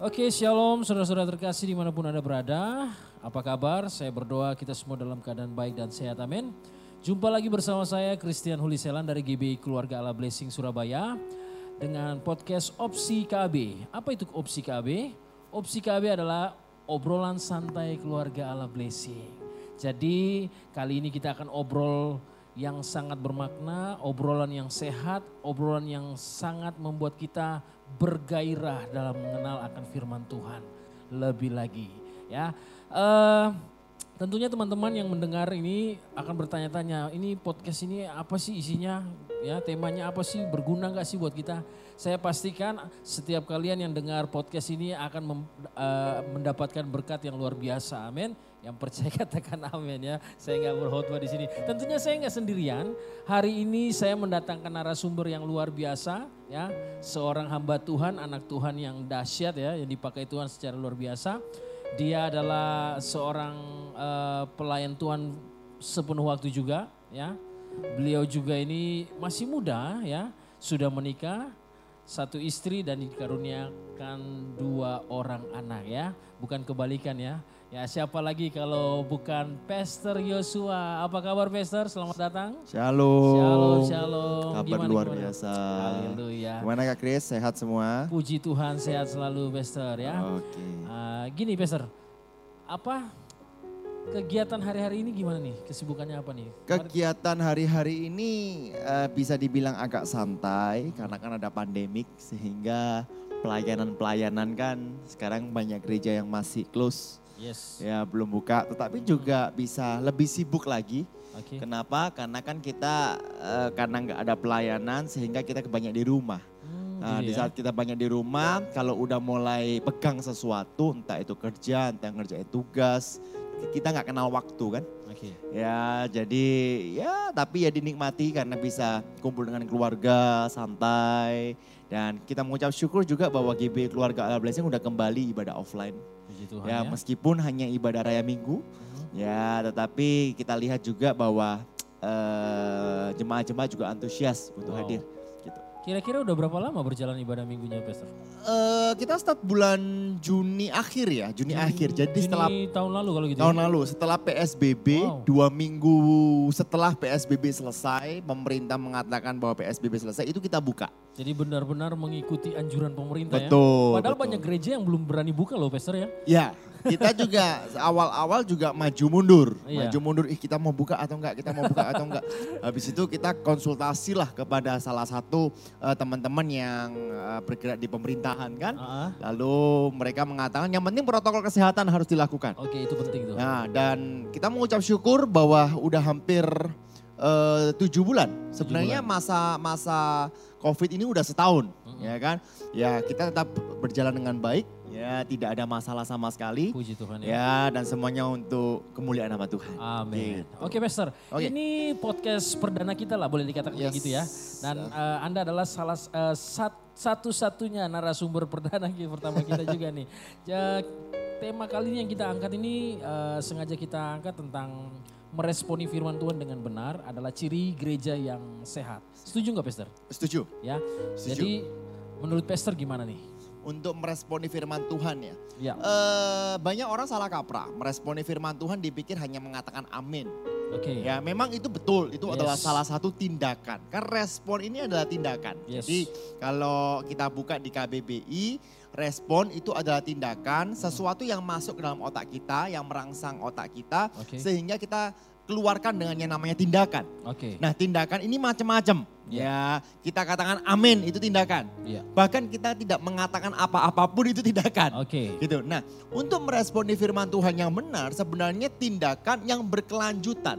Oke, shalom saudara-saudara terkasih di mana pun Anda berada. Apa kabar? Saya berdoa kita semua dalam keadaan baik dan sehat, amin. Jumpa lagi bersama saya Christian Huliselan dari GBI Keluarga Allah Blessing Surabaya dengan podcast Opsi KB. Apa itu Opsi KB? Opsi KB adalah obrolan santai keluarga Allah Blessing. Jadi kali ini kita akan obrol yang sangat bermakna, obrolan yang sehat, obrolan yang sangat membuat kita bergairah dalam mengenal akan firman Tuhan lebih lagi ya. Eh, tentunya teman-teman yang mendengar ini akan bertanya-tanya, ini podcast ini apa sih isinya? Ya, temanya apa sih? Berguna nggak sih buat kita? Saya pastikan setiap kalian yang dengar podcast ini akan mem- eh, mendapatkan berkat yang luar biasa. Amin. Yang percaya katakan amin ya. Saya nggak berkhotbah di sini. Tentunya saya nggak sendirian. Hari ini saya mendatangkan narasumber yang luar biasa ya. Seorang hamba Tuhan, anak Tuhan yang dahsyat ya, yang dipakai Tuhan secara luar biasa. Dia adalah seorang eh, pelayan Tuhan sepenuh waktu juga ya. Beliau juga ini masih muda ya, sudah menikah, satu istri dan dikaruniakan dua orang anak ya. Bukan kebalikan ya. Ya siapa lagi kalau bukan Pastor Yosua. Apa kabar Pastor? Selamat datang. Shalom. Shalom, shalom. Kabar Gimana, luar gimana? biasa. Haleluya. Gimana Kak Chris? Sehat semua? Puji Tuhan sehat selalu Pastor ya. Oke. Ah, gini Pastor, apa kegiatan hari-hari ini gimana nih? Kesibukannya apa nih? Kegiatan hari-hari ini eh, bisa dibilang agak santai karena kan ada pandemik sehingga pelayanan-pelayanan kan sekarang banyak gereja yang masih close Yes. ya belum buka tetapi juga bisa lebih sibuk lagi. Oke. Kenapa? Karena kan kita eh, karena nggak ada pelayanan sehingga kita banyak di rumah. Hmm, Nah, gitu di saat kita banyak di rumah, kalau udah mulai pegang sesuatu, entah itu kerja, entah ngerjain tugas, kita nggak kenal waktu kan. Oke. Ya, jadi ya tapi ya dinikmati karena bisa kumpul dengan keluarga, santai. Dan kita mengucap syukur juga bahwa GB Keluarga Allah Blessing udah kembali ibadah offline. Puji Tuhan Ya, ya. meskipun hanya ibadah raya minggu, Mhm. ya tetapi kita lihat juga bahwa eh, jemaah-jemaah juga antusias untuk Wow. hadir. Kira-kira udah berapa lama berjalan ibadah minggunya Pastor? Eh, kita start bulan Juni akhir ya, Juni, akhir. Jadi Juni setelah tahun lalu kalau gitu. tahun ya? lalu, setelah PSBB, Wow. dua minggu setelah PSBB selesai, pemerintah mengatakan bahwa PSBB selesai, itu kita buka. Jadi benar-benar mengikuti anjuran pemerintah ya. Betul. Padahal betul. banyak gereja yang belum berani buka loh Pastor ya. Ya, kita juga awal-awal juga maju mundur, Iya. maju mundur. Ih kita mau buka atau enggak? Kita mau buka atau enggak? Habis itu kita konsultasi lah kepada salah satu eh, teman-teman yang eh, bergerak di pemerintahan kan. Ah, Lalu mereka mengatakan yang penting protokol kesehatan harus dilakukan. Oke itu penting tuh. Nah, dan kita mengucap syukur bahwa udah hampir eh, tujuh bulan. Sebenarnya masa-masa COVID ini udah setahun, Mm-mm. ya kan? Ya kita tetap berjalan dengan baik, ya tidak ada masalah sama sekali, Puji Tuhan ya. ya dan semuanya untuk kemuliaan nama Tuhan. Amin. Gitu. Oke Pastor, Oke. ini podcast perdana kita lah boleh dikatakan Yes. gitu ya. Dan eh, Anda adalah salah sat- satu-satunya narasumber perdana kita pertama kita juga nih. Ja, tema kali ini yang kita angkat ini eh, sengaja kita angkat tentang meresponi firman Tuhan dengan benar adalah ciri gereja yang sehat. Setuju nggak Pastor? Setuju? Ya. Setuju. Jadi menurut Pastor gimana nih? Untuk meresponi firman Tuhan ya. Ya. Eh, banyak orang salah kaprah, meresponi firman Tuhan dipikir hanya mengatakan amin. Oke. Ya memang itu betul, itu Yes. adalah salah satu tindakan. Kan respon ini adalah tindakan. Yes. Jadi kalau kita buka di KBBI, respon itu adalah tindakan, sesuatu yang masuk ke dalam otak kita, yang merangsang otak kita, Oke. sehingga kita keluarkan dengan yang namanya tindakan. Oke. Nah tindakan ini macam-macam. Ya kita katakan amin itu tindakan. Iya. Bahkan kita tidak mengatakan apa-apapun itu tindakan Oke. gitu. Nah, untuk meresponi firman Tuhan yang benar sebenarnya tindakan yang berkelanjutan.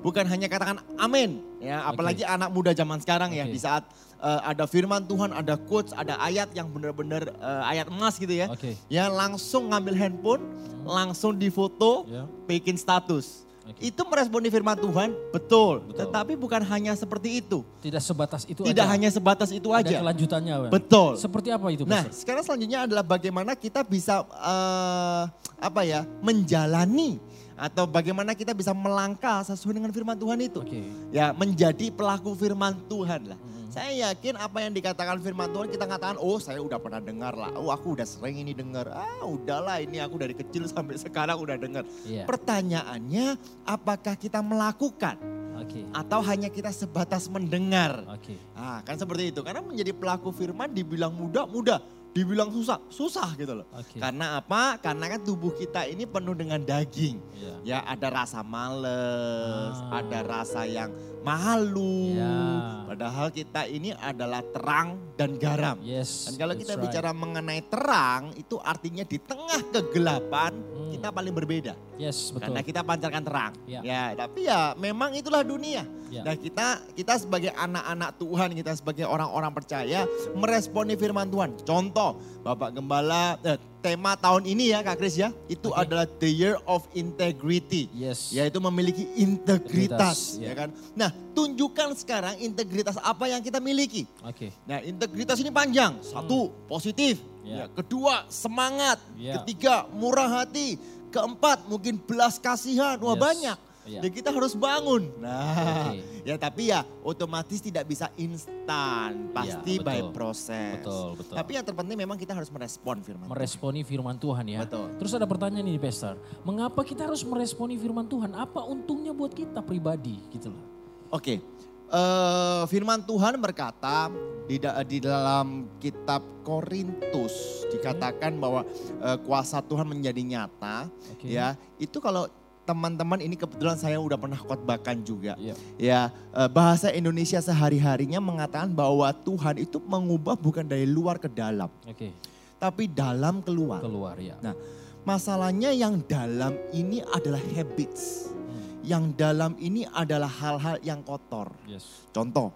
Bukan hanya katakan amin ya, apalagi anak muda zaman sekarang ya Oke. di saat eh, ada firman Tuhan, ada quotes, ada ayat yang benar-benar eh, ayat emas gitu ya. Oke. Ya langsung ngambil handphone, langsung difoto, Ya. bikin status. Oke. Itu meresponi firman Tuhan, betul. Betul. Tetapi bukan hanya seperti itu. Tidak sebatas itu Tidak aja. hanya sebatas itu Ada aja. kelanjutannya. Bang. Betul. Seperti apa itu Nah, Pastor? sekarang selanjutnya adalah bagaimana kita bisa eh, apa ya menjalani atau bagaimana kita bisa melangkah sesuai dengan firman Tuhan itu. Oke. Ya, menjadi pelaku firman Tuhan lah. Mm-mm. Saya yakin apa yang dikatakan firman Tuhan kita katakan, oh saya udah pernah dengar lah. Oh aku udah sering ini dengar. Ah udahlah ini aku dari kecil sampai sekarang udah dengar. Iya. Pertanyaannya apakah kita melakukan Oke. atau hanya kita sebatas mendengar? Oke. Ah kan seperti itu. Karena menjadi pelaku firman dibilang mudah, mudah. Dibilang susah, susah gitu loh. Oke. Karena apa? Karena kan tubuh kita ini penuh dengan daging. Iya. Ya ada rasa males, Ah. ada rasa yang malu. Ya. Padahal kita ini adalah terang dan garam. Yes. Dan kalau kita right. bicara mengenai terang, itu artinya di tengah kegelapan Hmm. kita paling berbeda. Yes, betul. Karena kita pancarkan terang. Ya. Ya, tapi ya memang itulah dunia. Ya. Nah kita kita sebagai anak-anak Tuhan, kita sebagai orang-orang percaya meresponi firman Tuhan. Contoh, Bapak Gembala, eh, tema tahun ini ya Kak Kris ya, itu Oke. adalah the year of integrity. Yes. Yaitu memiliki integritas, Integritas, ya. ya kan. Nah, tunjukkan sekarang integritas apa yang kita miliki. Oke. Nah, integritas ini panjang. Satu, positif. Ya. Ya, kedua, semangat. Ya. Ketiga, murah hati. Keempat, mungkin belas kasihan. Wah, Yes. banyak. Ya. Dan kita harus bangun. Nah, Oke. ya tapi ya otomatis tidak bisa instan. Pasti Ya, by betul. proses. Betul, betul. Tapi yang terpenting memang kita harus merespon firman. Meresponi firman Tuhan ya. Betul. Terus ada pertanyaan nih Pastor, mengapa kita harus meresponi firman Tuhan? Apa untungnya buat kita pribadi gitu loh? Oke. Eh, firman Tuhan berkata di, da- di dalam kitab Korintus dikatakan bahwa eh, kuasa Tuhan menjadi nyata Oke. ya. Itu kalau teman-teman ini kebetulan saya udah pernah khotbahkan juga. Iya. Ya, eh, bahasa Indonesia sehari-harinya mengatakan bahwa Tuhan itu mengubah bukan dari luar ke dalam, Oke, tapi dalam keluar. keluar ya. Nah, masalahnya yang dalam ini adalah habits. Hmm, Yang dalam ini adalah hal-hal yang kotor. Yes. Contoh,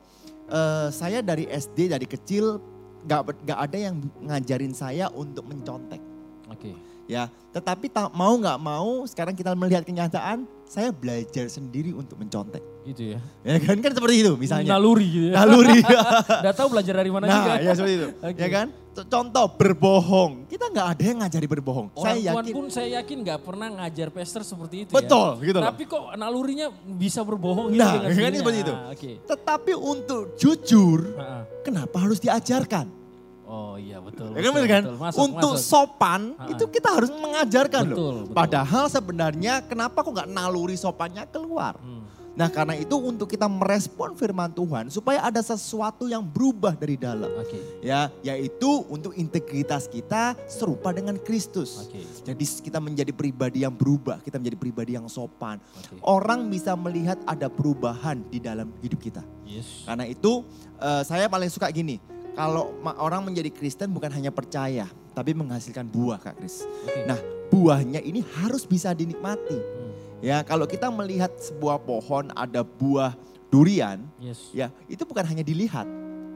eh, saya dari SD dari kecil gak, gak ada yang ngajarin saya untuk mencontek. Ya, tetapi tak mau nggak mau sekarang kita melihat kenyataan, saya belajar sendiri untuk mencontek. Gitu ya. Ya kan kan seperti itu misalnya. Naluri gitu ya. Naluri. Udah tahu belajar dari mana juga. nah, ya seperti itu. Oke. Ya kan? Contoh berbohong. Kita nggak ada yang ngajari berbohong. Orang saya yakin. pun saya yakin nggak pernah ngajar pester seperti itu Betul, ya. gitu loh. Tapi kok nalurinya bisa berbohong gitu Nah, dengan kan seperti itu. Ah, Oke. Tetapi untuk jujur, ah. kenapa harus diajarkan? Oh iya betul. Ya kan betul, kan? betul. Masuk, Untuk masuk. sopan Ha-ha. itu kita harus mengajarkan Betul, loh. betul. Padahal sebenarnya kenapa kok nggak naluri sopannya keluar? Hmm. Nah karena itu untuk kita merespon firman Tuhan supaya ada sesuatu yang berubah dari dalam. Oke. Ya, yaitu untuk integritas kita serupa dengan Kristus. Oke. Jadi kita menjadi pribadi yang berubah, kita menjadi pribadi yang sopan. Oke. Orang bisa melihat ada perubahan di dalam hidup kita. Yes. Karena itu eh, saya paling suka gini, kalau orang menjadi Kristen bukan hanya percaya, tapi menghasilkan buah Kak Kris. Oke. Nah buahnya ini harus bisa dinikmati. Hmm. Ya kalau kita melihat sebuah pohon ada buah durian, Yes. ya itu bukan hanya dilihat,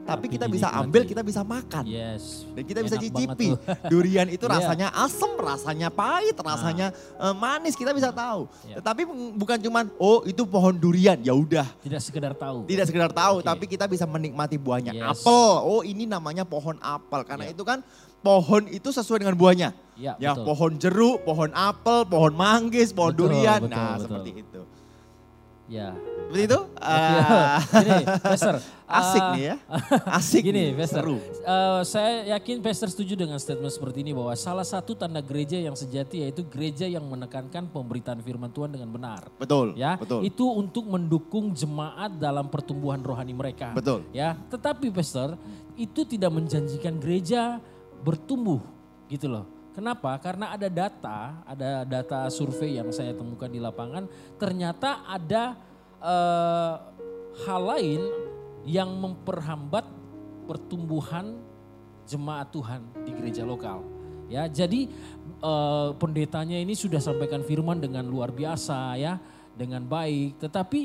tapi, kita bisa dinikmati. ambil, kita bisa makan. Yes. Dan kita bisa Enak cicipi. Durian itu Iya. rasanya asem, rasanya pahit, rasanya eh, manis, kita bisa tahu. Iya. Tetapi bukan cuman oh itu pohon durian, ya udah. Tidak sekedar tahu. Tidak sekedar tahu, Oke. tapi kita bisa menikmati buahnya. Yes. Apel, oh ini namanya pohon apel. Karena Ya. itu kan pohon itu sesuai dengan buahnya. Ya, Ya, betul. pohon jeruk, pohon apel, pohon manggis, pohon Betul, durian. betul, nah, betul. seperti itu. Ya. Seperti itu? Ah, Gini, Pastor. asik ah, nih ya. Asik Gini, nih, Pastor. seru. eh, saya yakin Pastor setuju dengan statement seperti ini bahwa salah satu tanda gereja yang sejati yaitu gereja yang menekankan pemberitaan firman Tuhan dengan benar. Betul, Ya, betul. itu untuk mendukung jemaat dalam pertumbuhan rohani mereka. Betul. Ya, tetapi Pastor, itu tidak menjanjikan gereja bertumbuh gitu loh. Kenapa? Karena ada data, ada data survei yang saya temukan di lapangan, ternyata ada eh, hal lain yang memperhambat pertumbuhan jemaat Tuhan di gereja lokal. Ya, jadi eh, pendetanya ini sudah sampaikan firman dengan luar biasa ya, dengan baik. Tetapi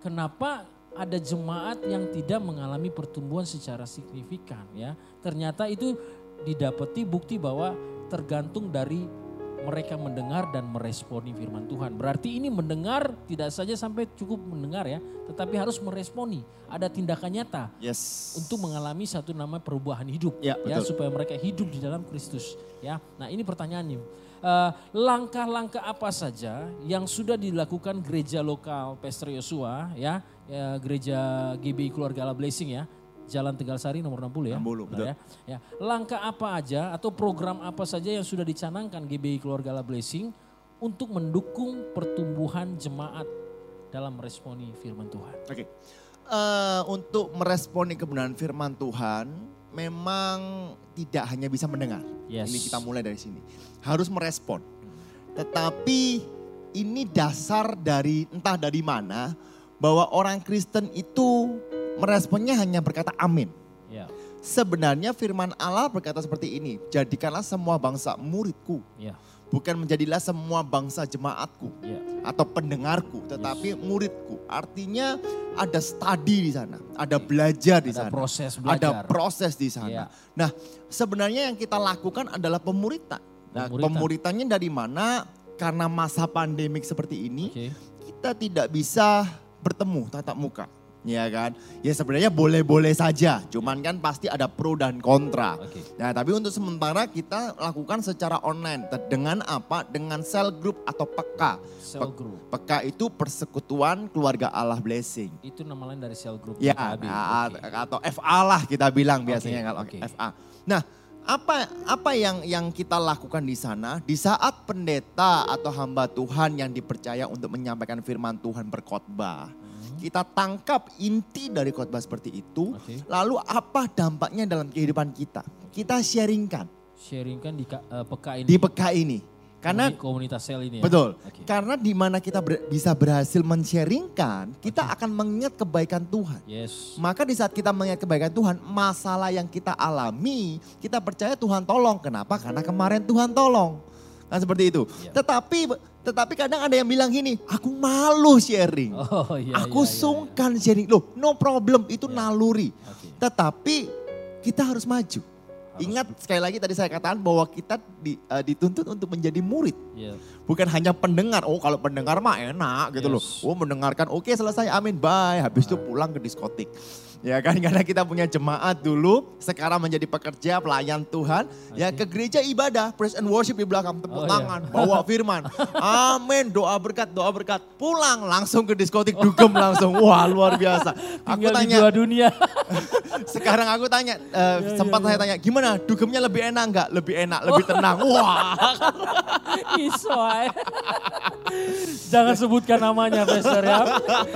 kenapa ada jemaat yang tidak mengalami pertumbuhan secara signifikan ya? Ternyata itu didapati bukti bahwa tergantung dari mereka mendengar dan meresponi firman Tuhan. Berarti ini mendengar tidak saja sampai cukup mendengar ya, tetapi harus meresponi. Ada tindakan nyata Yes. untuk mengalami satu nama perubahan hidup Ya, ya supaya mereka hidup di dalam Kristus ya. Nah, ini pertanyaannya. Eh, langkah-langkah apa saja yang sudah dilakukan gereja lokal Pastor Yosua ya, ya gereja GBI Keluarga Allah Blessing ya Jalan Tegal Sari nomor 60 ya. 60, betul. ya. ya. Langkah apa aja atau program apa saja yang sudah dicanangkan GBI Keluarga Allah Blessing untuk mendukung pertumbuhan jemaat dalam meresponi firman Tuhan. Oke. Eh, untuk meresponi kebenaran firman Tuhan, memang tidak hanya bisa mendengar. Yes. Ini kita mulai dari sini. Harus merespon. Tetapi ini dasar dari entah dari mana bahwa orang Kristen itu meresponnya hanya berkata amin. Ya, Sebenarnya firman Allah berkata seperti ini, jadikanlah semua bangsa muridku, ya, bukan menjadilah semua bangsa jemaatku ya. atau pendengarku, tetapi muridku. Artinya ada studi di sana, ada belajar di Ada sana, proses ada belajar. proses di sana. Iya. Nah, sebenarnya yang kita lakukan adalah pemuritan. Nah, Pemuritan. pemuritannya dari mana? Karena masa pandemik seperti ini, Oke. kita tidak bisa bertemu tatap muka. Ya kan? Ya sebenarnya boleh-boleh saja, cuman kan pasti ada pro dan kontra. Oke. Nah, tapi untuk sementara kita lakukan secara online dengan apa? Dengan cell group atau PK. Cell group. PK itu persekutuan keluarga Allah blessing. Itu nama lain dari cell group Ya, nah, Oke. atau FA lah kita bilang biasanya Oke, kalau oke. FA. Nah, apa apa yang yang kita lakukan di sana di saat pendeta atau hamba Tuhan yang dipercaya untuk menyampaikan firman Tuhan berkhotbah. Kita tangkap inti dari khotbah seperti itu, Oke. lalu apa dampaknya dalam kehidupan kita? Kita sharingkan Sharingkan di eh, PK ini. di PK ini. Karena Komuni- komunitas sel ini ya. Betul. Oke. Karena di mana kita ber- bisa berhasil men-sharingkan, kita akan mengingat kebaikan Tuhan. Yes. Maka di saat kita mengingat kebaikan Tuhan, masalah yang kita alami, kita percaya Tuhan tolong. Kenapa? Karena kemarin Tuhan tolong. Kan seperti itu. Ya. Tetapi tetapi kadang ada yang bilang gini, aku malu sharing. Oh iya. aku iya, iya, sungkan sharing. Loh, no problem, itu Ya. naluri. Oke. Tetapi kita harus maju. Harus Ingat sekali lagi tadi saya katakan bahwa kita di- eh, dituntut untuk menjadi murid. Iya. Bukan hanya pendengar, oh kalau pendengar mah enak gitu loh. Yes. Oh mendengarkan, oke selesai amin, bye. Habis itu pulang ke diskotik. Ya kan, karena kita punya jemaat dulu, sekarang menjadi pekerja, pelayan Tuhan. Ya ke gereja ibadah, praise and worship di belakang, Oh, tepuk iya. tangan, bawa firman. Amin, doa berkat, doa berkat. Pulang langsung ke diskotik, dugem langsung. Wah luar biasa. Aku Tinggal tanya, dua dunia. sekarang aku tanya, eh, Ya, sempat ya, saya tanya, gimana dugemnya lebih enak enggak? Lebih enak, lebih tenang. Wah Iso ae. Jangan sebutkan namanya Pastor ya.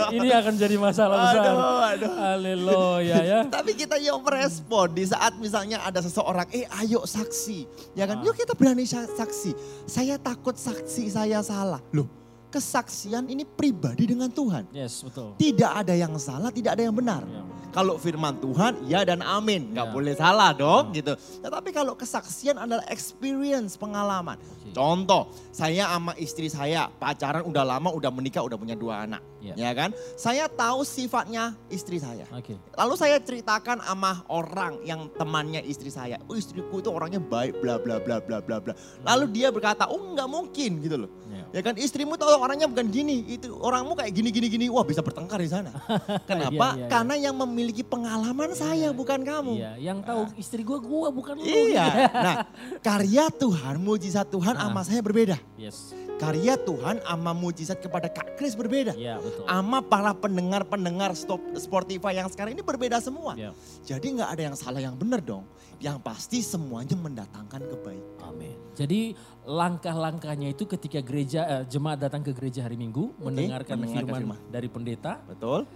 Ini akan jadi masalah besar. Aduh, aduh. Haleluya ya. Tapi kita yuk merespon di saat misalnya ada seseorang, eh ayo saksi. Ya kan, Ah. yuk kita berani sa- saksi. Saya takut saksi saya salah. Loh, kesaksian ini pribadi dengan Tuhan. Yes, betul. Tidak ada yang salah, tidak ada yang benar. Ya. Kalau firman Tuhan, ya dan amin. Nggak Ya. boleh salah dong gitu. Tetapi kalau kesaksian adalah experience, pengalaman. Oke. Contoh, saya sama istri saya pacaran udah lama, udah menikah, udah punya dua anak. Ya. Ya kan? Saya tahu sifatnya istri saya. Oke. Lalu saya ceritakan sama orang yang temannya istri saya. Oh istriku itu orangnya baik bla bla bla bla bla bla. Lalu dia berkata, oh nggak mungkin gitu loh. Ya. Ya kan istrimu tuh orangnya bukan gini, itu orangmu kayak gini gini gini. Wah bisa bertengkar di sana. Kenapa? Iya, iya, iya. Karena yang memiliki pengalaman saya bukan kamu. Iya, yang tahu istri gua gua bukan lu. Iya. Nah, karya Tuhan, mujizat Tuhan Ah. sama saya berbeda. Yes. Karya Tuhan sama mujizat kepada Kak Kris berbeda. Iya, betul. Sama para pendengar-pendengar stop Spotify yang sekarang ini berbeda semua. Ya. Jadi nggak ada yang salah yang benar dong. Yang pasti semuanya mendatangkan kebaikan. Amin. Jadi langkah-langkahnya itu ketika gereja eh, jemaat datang ke gereja hari Minggu mendengarkan, mendengarkan firman, firman. dari pendeta, Betul?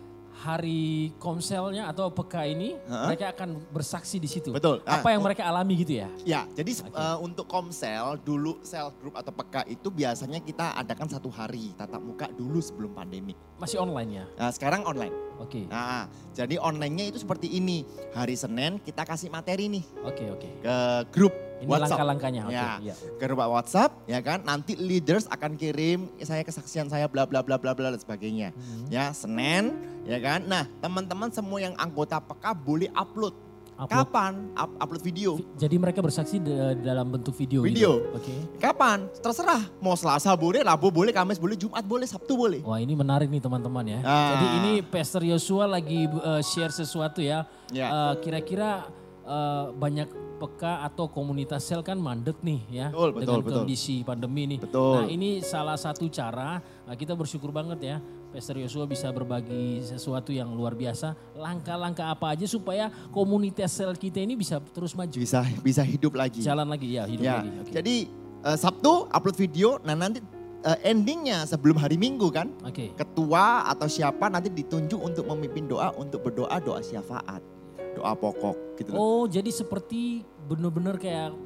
Hari komselnya atau PK ini Hah? mereka akan bersaksi di situ. Betul. Ah, Apa yang oh. mereka alami gitu ya? Ya, jadi Oke. eh, untuk Komsel dulu sel group atau PK itu biasanya kita adakan satu hari tatap muka dulu sebelum pandemi. Masih online ya? Nah, sekarang online. Oke. Nah, jadi online-nya itu seperti ini. Hari Senin kita kasih materi nih Oke, oke. ke grup Ini WhatsApp. langkah-langkahnya. Oke, Ya. iya. Ke grup WhatsApp ya kan. Nanti leaders akan kirim saya kesaksian saya bla bla bla bla bla dan sebagainya. Hmm. Ya, Senin ya kan. Nah, teman-teman semua yang anggota PK boleh upload. Upload. Kapan? Up- upload video. Jadi mereka bersaksi da- dalam bentuk video. Video. Gitu. Oke. Kapan? Terserah. Mau Selasa boleh, Rabu boleh, Kamis boleh, Jumat boleh, Sabtu boleh. Wah ini menarik nih teman-teman ya. Ah. Jadi ini Pastor Yosua lagi uh, share sesuatu ya. Ya. Uh, Kira-kira uh, banyak peka atau komunitas sel kan mandek nih ya Betul, betul, dengan betul. kondisi pandemi nih. Betul. Nah ini salah satu cara nah, kita bersyukur banget ya Pastor Yosua bisa berbagi sesuatu yang luar biasa. Langkah-langkah apa aja supaya komunitas sel kita ini bisa terus maju. Bisa bisa hidup lagi. Jalan lagi ya hidup Ya, lagi. Oke. jadi eh, Sabtu upload video, nah nanti eh, endingnya sebelum hari Minggu kan, Oke. ketua atau siapa nanti ditunjuk untuk memimpin doa untuk berdoa doa syafaat, doa pokok gitu. Oh jadi seperti benar-benar kayak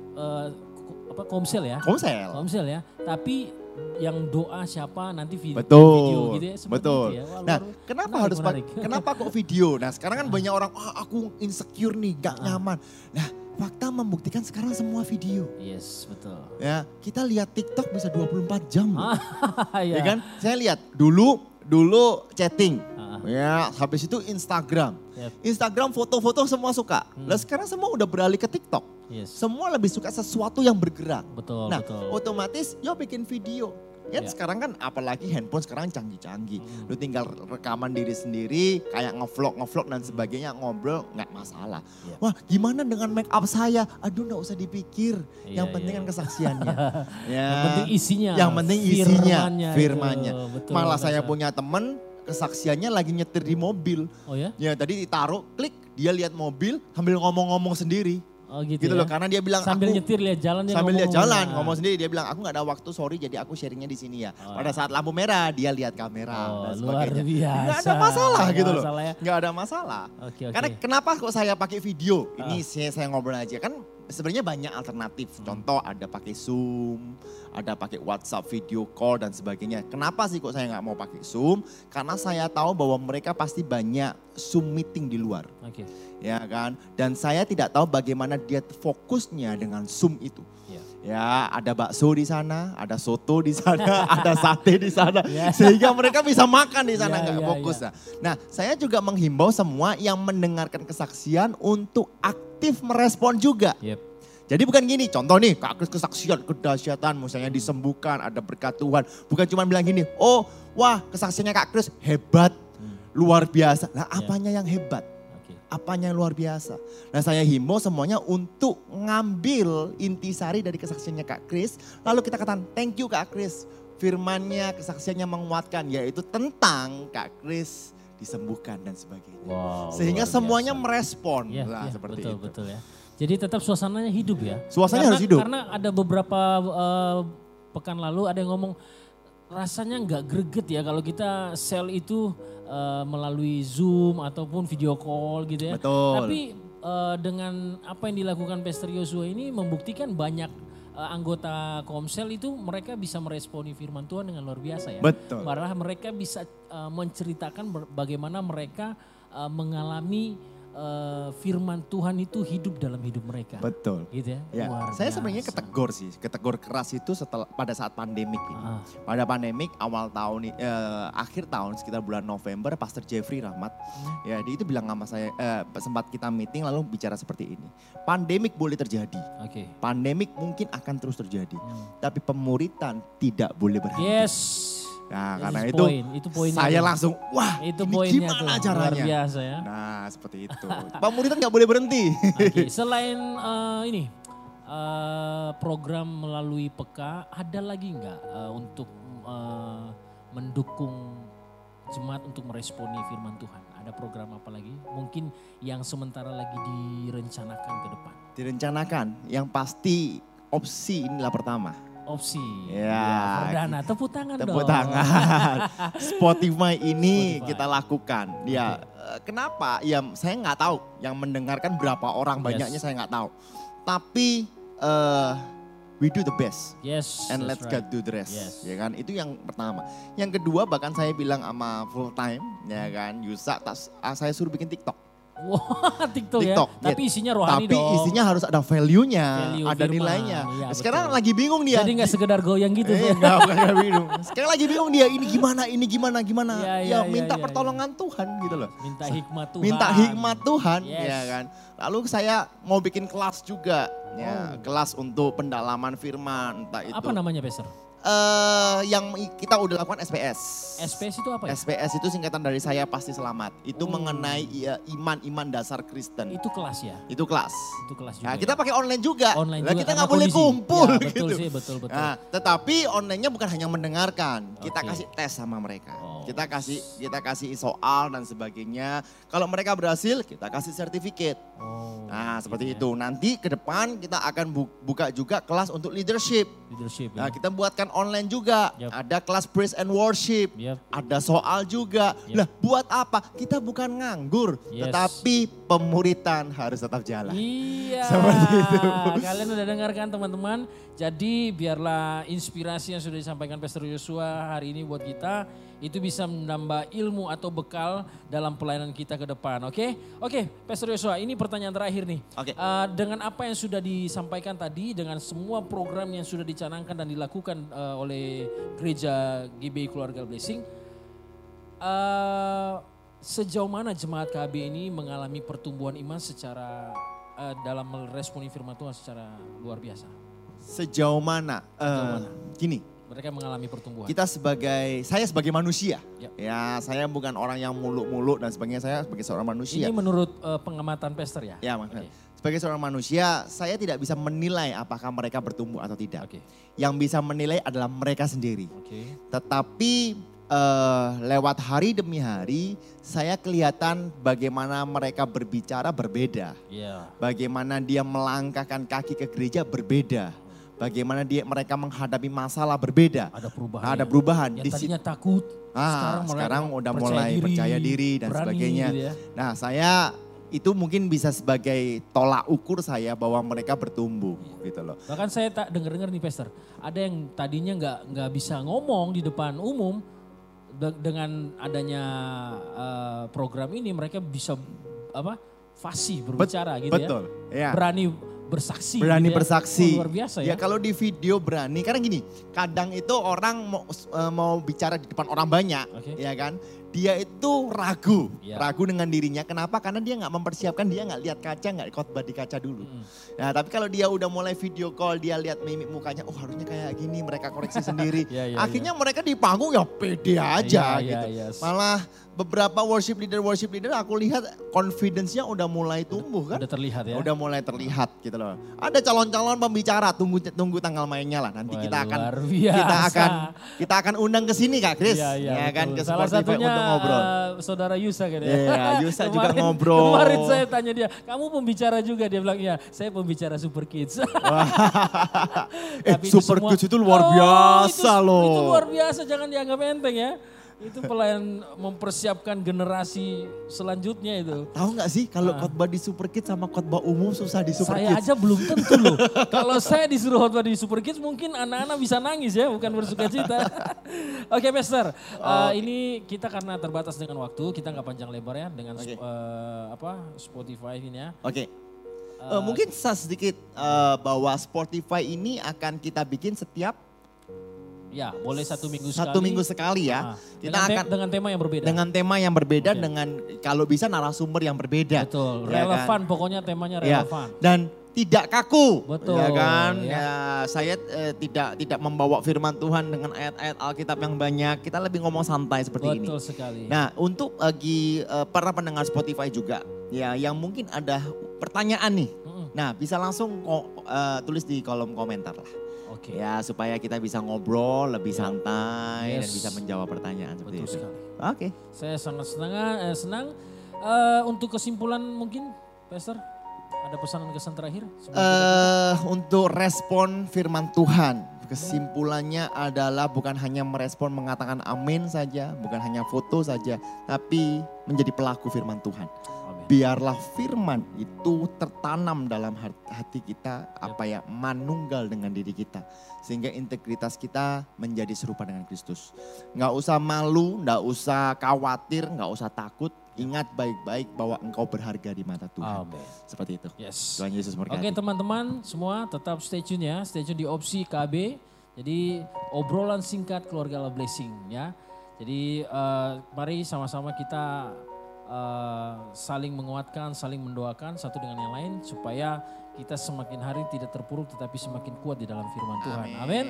ko- apa komsel ya? Komsel. Komsel ya. Tapi yang doa siapa nanti video, Betul, video gitu ya. seperti betul. itu ya. Wah, Nah, luar- kenapa menarik, harus pak- menarik. kenapa kok video? Nah, sekarang kan banyak orang, ah aku insecure nih, gak nyaman. Nah, fakta membuktikan sekarang semua video. Yes betul. Ya, kita lihat TikTok bisa 24 jam. ya. ya kan? Saya lihat dulu dulu chatting. Ya, habis itu Instagram. Yep. Instagram foto-foto semua suka. Hmm. Lah sekarang semua udah beralih ke TikTok. Yes. Semua lebih suka sesuatu yang bergerak. Betul nah, betul. otomatis yo bikin video. Ya, Ya. sekarang kan apalagi handphone sekarang canggih-canggih. Hmm. Lu tinggal rekaman diri sendiri, kayak ngevlog, ngevlog dan sebagainya, ngobrol nggak masalah. Ya. Wah, gimana dengan make up saya? Aduh, nggak usah dipikir. Iya, yang penting iya. kan kesaksiannya. ya. Yang penting isinya. Yang penting isinya, firmannya itu. firmannya. Betul, Malah saya punya temen kesaksiannya lagi nyetir di mobil. Oh ya? Ya tadi ditaruh, klik, dia lihat mobil sambil ngomong-ngomong sendiri. Oh gitu, Gitu ya. loh, karena dia bilang Sambil aku nyetir lihat jalan dia sambil lihat jalan Ah. ngomong sendiri dia bilang aku nggak ada waktu sorry jadi aku sharingnya di sini ya. Oh. Pada saat lampu merah dia lihat kamera Oh, dan luar sebagainya. biasa. Nggak ada masalah Nggak gitu loh. ya. Nggak ada masalah. Oke oke. Karena kenapa kok saya pakai video? Ini Ah. saya, saya ngobrol aja kan sebenarnya banyak alternatif. Hmm. Contoh ada pakai Zoom, ada pakai WhatsApp video call dan sebagainya. Kenapa sih kok saya nggak mau pakai Zoom? Karena saya tahu bahwa mereka pasti banyak Zoom meeting di luar, Oke. ya kan? Dan saya tidak tahu bagaimana dia fokusnya dengan Zoom itu. Ya. Ya, ada bakso di sana, ada soto di sana, ada sate di sana, Ya. sehingga mereka bisa makan di sana Ya, nggak ya, fokus. ya. Nah, Nah, saya juga menghimbau semua yang mendengarkan kesaksian untuk aktif merespon juga. Yep. Jadi bukan gini, contoh nih, Kak Kris kesaksian kedahsyatan, misalnya disembuhkan, ada berkat Tuhan. Bukan cuma bilang gini, oh wah kesaksiannya Kak Kris hebat, luar biasa. Nah Ya. apanya yang hebat? Apanya yang luar biasa? Nah saya himbau semuanya untuk ngambil intisari dari kesaksiannya Kak Kris. Lalu kita katakan, thank you Kak Kris. Firmannya, kesaksiannya menguatkan, yaitu tentang Kak Kris disembuhkan dan sebagainya. Wow. Sehingga semuanya merespon. Ya, Nah, ya, seperti betul, itu. Betul ya. Jadi tetap suasananya hidup ya. Suasananya Karena- harus hidup. Karena ada beberapa eh, pekan lalu ada yang ngomong rasanya nggak greget ya kalau kita sel itu eh, melalui Zoom ataupun video call gitu ya. Betul. Tapi eh, dengan apa yang dilakukan Pastor Yosua ini membuktikan banyak anggota Komsel itu mereka bisa meresponi firman Tuhan dengan luar biasa ya. Betul. Malah mereka bisa eh, menceritakan bagaimana mereka eh, mengalami eh, firman Tuhan itu hidup dalam hidup mereka. Betul. Gitu ya. Ya, Luar saya sebenarnya ketegor sih, ketegor keras itu setelah pada saat pandemik ini. Ah. Pada pandemik awal tahun eh, akhir tahun sekitar bulan November, Pastor Jeffrey Rahmat, Hmm. ya dia itu bilang sama saya, eh, sempat kita meeting lalu bicara seperti ini. Pandemik boleh terjadi, Oke. pandemik mungkin akan terus terjadi, Hmm. tapi pemuritan tidak boleh berhenti. Yes. Nah, This karena itu point, itu poinnya saya langsung, wah itu ini poinnya gimana tuh, luar caranya? biasa ya. Nah, seperti itu. Pemuritan nggak boleh berhenti. Oke, selain eh, ini eh, program melalui PK, ada lagi nggak eh, untuk eh, mendukung jemaat untuk meresponi firman Tuhan? Ada program apa lagi? Mungkin yang sementara lagi direncanakan ke depan. Direncanakan, yang pasti opsi inilah pertama. Opsi. Ya, Perdana, tepuk tangan Tepuk dong. tangan. Spotify ini Spotify. kita lakukan. Ya, eh, kenapa? Ya saya nggak tahu. Yang mendengarkan berapa orang Yes. banyaknya saya nggak tahu. Tapi eh we do the best Yes. and let's right. God do the rest. Yes. Ya kan? Itu yang pertama. Yang kedua bahkan saya bilang sama full time, ya kan? Yusa tas, ah, saya suruh bikin TikTok. Wah, TikTok, ya. TikTok, Tapi isinya rohani Tapi dong. isinya harus ada value-nya, Value ada firman. nilainya. Iya, Sekarang betul. lagi bingung dia. Jadi nggak sekedar goyang gitu. Eh, enggak, enggak bingung. Sekarang lagi bingung dia, ini gimana, ini gimana, gimana. Iya, ya iya, iya, minta iya, pertolongan Tuhan gitu loh. Minta hikmat Tuhan. Minta hikmat Tuhan, Yes. ya kan. Lalu saya mau bikin kelas juga. Ya, kelas untuk pendalaman firman, entah itu. Apa namanya Pastor? Eh yang kita udah lakukan SPS. SPS itu apa ya? SPS itu singkatan dari saya pasti selamat. Itu Oh. mengenai ya, iman-iman dasar Kristen. Itu kelas ya? Itu kelas. Itu kelas juga. Nah, ya? kita pakai online juga. online Lah, juga kita nggak boleh kumpul Ya, betul gitu. sih, betul betul. Nah, tetapi online-nya bukan hanya mendengarkan, kita Oke. kasih tes sama mereka. Oh. Kita kasih kita kasih soal dan sebagainya. Kalau mereka berhasil, kita kasih sertifikat. oh, Nah, seperti gitu itu. Nanti ke depan kita akan bu- buka juga kelas untuk leadership. ya. Leadership Nah, ya. kita buatkan online juga. Yap. Ada kelas praise and worship. Yep. Ada soal juga. Yep. Lah, buat apa? Kita bukan nganggur, Yes. tetapi pemuritan harus tetap jalan. Iya. Seperti itu. Kalian udah dengarkan teman-teman. Jadi biarlah inspirasi yang sudah disampaikan Pastor Yosua hari ini buat kita itu bisa menambah ilmu atau bekal dalam pelayanan kita ke depan. Oke? Oke, Pastor Yosua, ini pertanyaan terakhir nih. Oke. Eh, dengan apa yang sudah disampaikan tadi, dengan semua program yang sudah dicanangkan dan dilakukan eh, oleh gereja GBI Keluarga Blessing, eh, sejauh mana jemaat KB ini mengalami pertumbuhan iman secara eh, dalam meresponi firman Tuhan secara luar biasa? Sejauh mana? Eh, mana? Gini, Mereka mengalami pertumbuhan. kita sebagai saya sebagai manusia, Yap. ya saya bukan orang yang muluk-muluk dan sebagainya. Saya sebagai seorang manusia. Ini menurut eh, pengamatan Pastor ya? Ya, maksudnya. Sebagai seorang manusia, saya tidak bisa menilai apakah mereka bertumbuh atau tidak. Oke. Yang bisa menilai adalah mereka sendiri. Oke. Tetapi eh, lewat hari demi hari, saya kelihatan bagaimana mereka berbicara berbeda. Iya. Bagaimana dia melangkahkan kaki ke gereja berbeda. Bagaimana dia mereka menghadapi masalah berbeda. Ada perubahan. Ada ya? perubahan. Yang Di tadinya takut, Ah, mulai sekarang udah percaya mulai diri, percaya diri dan berani sebagainya. gitu ya. Nah, saya itu mungkin bisa sebagai tolak ukur saya bahwa mereka bertumbuh gitu loh. Bahkan saya tak dengar-dengar nih Pastor, ada yang tadinya nggak nggak bisa ngomong di depan umum de- dengan adanya eh, program ini mereka bisa apa fasih berbicara gitu Betul. ya, Ya. berani bersaksi, berani gitu ya. bersaksi. Oh, luar biasa ya. kalau di video berani, karena gini, kadang itu orang mau eh, mau bicara di depan orang banyak, Oke. ya kan? Dia itu ragu, Ya. ragu dengan dirinya. Kenapa? Karena dia nggak mempersiapkan, dia nggak lihat kaca, nggak khotbah di kaca dulu. Mm-mm. Nah, tapi kalau dia udah mulai video call, dia lihat mimik mukanya, oh harusnya kayak gini, mereka koreksi sendiri. Ya, ya, Akhirnya mereka di panggung ya pede aja Ya, ya, gitu. yes. Malah beberapa worship leader worship leader aku lihat confidence-nya udah mulai tumbuh kan. Udah terlihat ya. Udah mulai terlihat gitu loh. Ada calon-calon pembicara, tunggu tunggu tanggal mainnya lah. Nanti Wah, kita akan kita akan kita akan undang ke sini Kak Kris. Iya, iya, ya kan ke Salah satunya ngobrol. eh, saudara Yusa kan ya. Iya, Yusa juga Kemarin- ngobrol. Kemarin saya tanya dia, kamu pembicara juga? Dia bilang, iya saya pembicara Super Kids. Eh, Tapi Super semua- Kids itu luar Oh, biasa itu- loh. Itu luar biasa, jangan dianggap enteng ya. Itu pelayan mempersiapkan generasi selanjutnya itu. Tahu nggak sih kalau khotbah di Super Kids sama khotbah umum susah di Super saya Kids. aja belum tentu loh. Kalau saya disuruh khotbah di Super Kids mungkin anak-anak bisa nangis ya, bukan bersuka cita. Oke Pastor, eh, ini kita karena terbatas dengan waktu, kita nggak panjang lebar ya dengan Oke. eh, apa Spotify ini ya. Oke. Eh, mungkin saya sedikit eh, bahwa Spotify ini akan kita bikin setiap Ya, boleh satu minggu sekali. satu minggu sekali ya. Ah, kita dengan, te- akan dengan tema yang berbeda. dengan tema yang berbeda Oke. dengan kalau bisa narasumber yang berbeda. Betul, Ya kan? relevan pokoknya temanya Ya, relevan. dan tidak kaku. Betul, Ya kan? ya. Ya, saya eh, tidak tidak membawa firman Tuhan dengan ayat-ayat Alkitab yang banyak. Kita lebih ngomong santai seperti ini. Betul sekali. Nah, untuk bagi eh, para pendengar Spotify juga ya yang mungkin ada pertanyaan nih. Nah, bisa langsung eh, tulis di kolom komentar lah. Oke, Ya, supaya kita bisa ngobrol lebih santai dan Yes. bisa menjawab pertanyaan seperti betul itu. sekali. Oke. Saya sangat senang, eh, senang. Eh, untuk kesimpulan mungkin, Pastor, ada pesanan kesan terakhir? eh untuk respon firman Tuhan. Kesimpulannya adalah bukan hanya merespon mengatakan amin saja, bukan hanya foto saja, tapi menjadi pelaku firman Tuhan. Biarlah firman itu tertanam dalam hat- hati kita, apa ya, manunggal dengan diri kita. Sehingga integritas kita menjadi serupa dengan Kristus. Nggak usah malu, nggak usah khawatir, nggak usah takut. Ingat baik-baik bahwa engkau berharga di mata Tuhan. Amin. Seperti itu. Yes. Tuhan Yesus Oke memberkati. teman-teman semua tetap stay tune ya, stay tune di opsi KB. Jadi obrolan singkat keluarga Allah blessing ya. Jadi eh, mari sama-sama kita eh, saling menguatkan, saling mendoakan satu dengan yang lain supaya kita semakin hari tidak terpuruk tetapi semakin kuat di dalam firman Tuhan. Amin.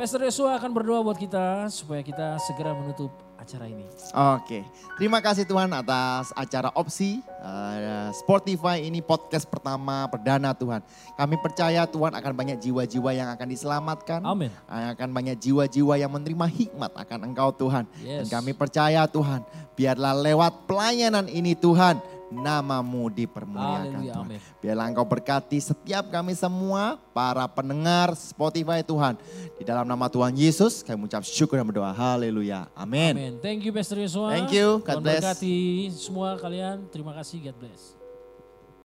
Pastor Yosua akan berdoa buat kita supaya kita segera menutup acara ini. Oke, terima kasih Tuhan atas acara opsi uh, Spotify ini podcast pertama perdana Tuhan. Kami percaya Tuhan akan banyak jiwa-jiwa yang akan diselamatkan. Amin. Akan banyak jiwa-jiwa yang menerima hikmat akan Engkau Tuhan. Dan Yes. kami percaya Tuhan, biarlah lewat pelayanan ini Tuhan, namamu dipermuliakan Haleluya, Tuhan. amin. Biarlah Engkau berkati setiap kami semua, para pendengar Spotify Tuhan. Di dalam nama Tuhan Yesus, kami mengucap syukur dan berdoa. Haleluya. Amin. Amin. Thank you Pastor Yosua. Thank you. God Tuhan bless. berkati semua kalian. Terima kasih. God bless.